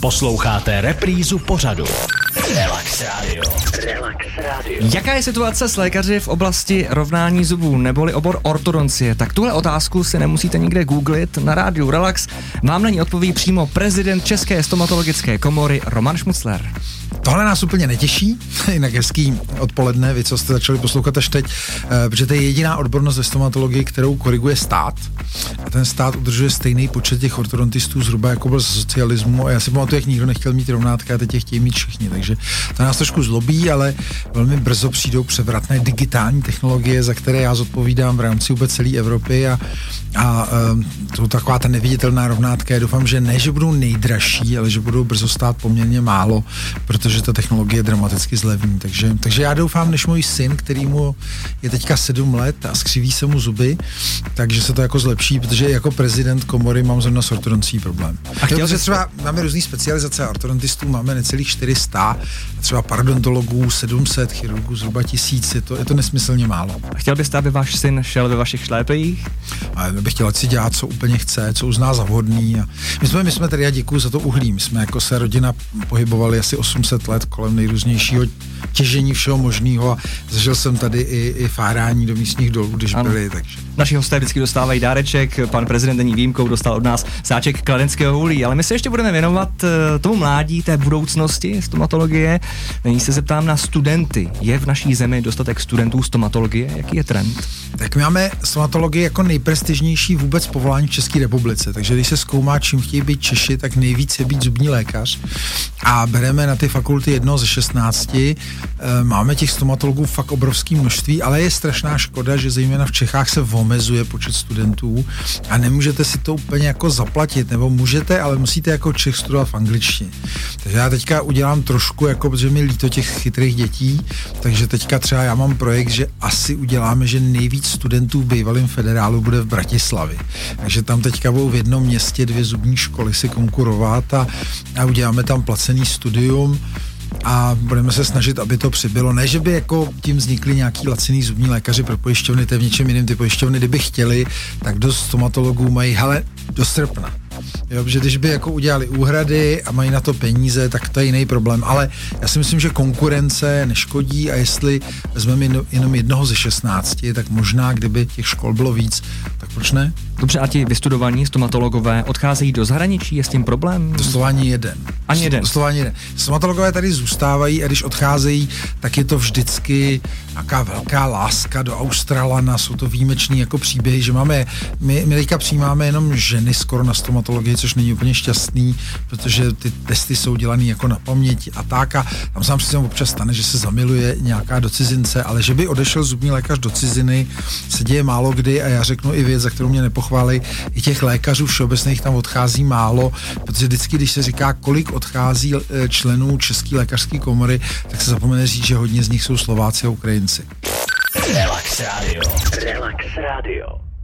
Posloucháte reprízu pořadu. Relax Radio. Relax Radio. Jaká je situace s lékaři v oblasti rovnání zubů neboli obor ortodoncie? Tak tuhle otázku si nemusíte nikde googlit. Na rádiu Relax vám na ní odpoví přímo prezident České stomatologické komory Roman Šmucler. Tohle nás úplně netěší, jinak hezký odpoledne, vy, co jste začali poslouchat až teď, eh, protože to je jediná odbornost ve stomatologii, kterou koriguje stát. A ten stát udržuje stejný počet těch ortodontistů zhruba jako byl socialismu. A já si pamatuju, jak nikdo nechtěl mít rovnátka a teď je chtějí mít všichni. Takže to nás trošku zlobí, ale velmi brzo přijdou převratné digitální technologie, za které já zodpovídám v rámci vůbec celé Evropy a, a um, to taková ta neviditelná rovnátka. Já doufám, že ne, že budou nejdražší, ale že budou brzo stát poměrně málo, protože ta technologie dramaticky zlevní. Takže, takže já doufám, než můj syn, který mu je teďka sedm let a skřiví se mu zuby, takže se to jako zlepší, protože jako prezident komory mám zrovna s ortodoncí problém. A chtěl, že třeba máme různé specializace ortodontistů máme necelých 400, třeba parodontologů 700, chirurgů zhruba tisíc, je to, je to nesmyslně málo. A chtěl byste, aby váš syn šel ve vašich šlépejích? A bych chtěl, si dělat, co úplně chce, co uzná za vhodný. A my jsme, my jsme tady, já děkuji za to uhlí, my jsme jako se rodina pohybovali asi 800 let kolem nejrůznějšího těžení všeho možného a zažil jsem tady i, i fárání do místních dolů, když ano. byli. Takže. Naši hosté vždycky dostávají dáreček, pan prezident není výjimkou, dostal od nás sáček kladenského hulí, ale my se ještě budeme věnovat eh, tomu mládí, té budoucnosti stomatologie. Nyní se zeptám na studenty. Je v naší zemi dostatek studentů stomatologie? Jaký je trend? Tak my máme stomatologii jako nejprestižnější vůbec povolání v České republice, takže když se zkoumá, čím chtějí být Češi, tak nejvíc je být zubní lékař a bereme na ty fakulty jedno ze 16. E, máme těch stomatologů fakt obrovské množství, ale je strašná škoda, že zejména v Čechách se omezuje počet studentů a nemůžete si to úplně jako zaplatit, nebo můžete, ale musíte jako Čech studovat v angličtině. Takže já teďka udělám trošku, jako, protože mi líto těch chytrých dětí, takže teďka třeba já mám projekt, že asi uděláme, že nejvíc studentů v bývalém federálu bude v Bratislavě. Takže tam teďka budou v jednom městě dvě zubní školy si konkurovat a, a uděláme tam placený studium a budeme se snažit, aby to přibylo. Ne, že by jako tím vznikly nějaký laciný zubní lékaři pro pojišťovny, to je v něčem jiném. Ty pojišťovny, kdyby chtěli, tak dost stomatologů mají, hele, do srpna. Jo, že když by jako udělali úhrady a mají na to peníze, tak to je jiný problém. Ale já si myslím, že konkurence neškodí a jestli vezmeme jenom jednoho ze 16, tak možná, kdyby těch škol bylo víc, tak proč ne? Dobře, a ti vystudovaní stomatologové odcházejí do zahraničí, je s tím problém? Dostování jeden. Ani jeden. Dostování jeden. Stomatologové tady zůstávají a když odcházejí, tak je to vždycky nějaká velká láska do Australana, jsou to výjimečný jako příběhy, že máme, my, my teďka přijímáme jenom ženy skoro na stomatologii, což není úplně šťastný, protože ty testy jsou dělané jako na paměť a tak a tam sám si občas stane, že se zamiluje nějaká do cizince, ale že by odešel zubní lékař do ciziny, se děje málo kdy a já řeknu i věc, za kterou mě nepochopil pochvály. I těch lékařů všeobecných tam odchází málo, protože vždycky, když se říká, kolik odchází eh, členů České lékařské komory, tak se zapomene říct, že hodně z nich jsou Slováci a Ukrajinci. Relax Radio. Relax Radio.